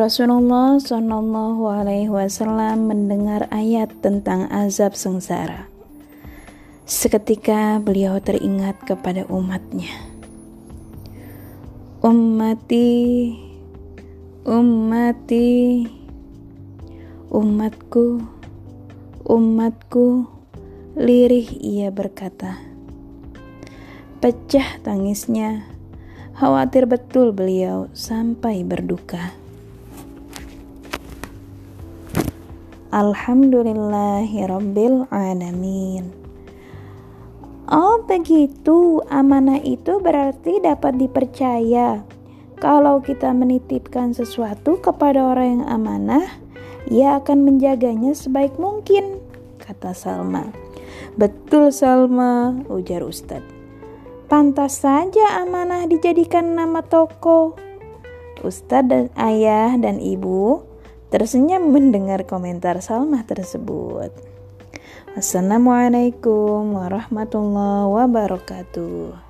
Rasulullah Shallallahu Alaihi Wasallam mendengar ayat tentang azab sengsara. Seketika beliau teringat kepada umatnya. Ummati, ummati, umatku, umatku, lirih ia berkata. Pecah tangisnya, khawatir betul beliau sampai berduka. Alhamdulillahirabbil alamin. Oh, begitu. Amanah itu berarti dapat dipercaya. Kalau kita menitipkan sesuatu kepada orang yang amanah, ia akan menjaganya sebaik mungkin, kata Salma. Betul Salma, ujar Ustadz. Pantas saja amanah dijadikan nama toko. Ustadz dan ayah dan ibu tersenyum mendengar komentar Salmah tersebut. Wassalamualaikum warahmatullahi wabarakatuh.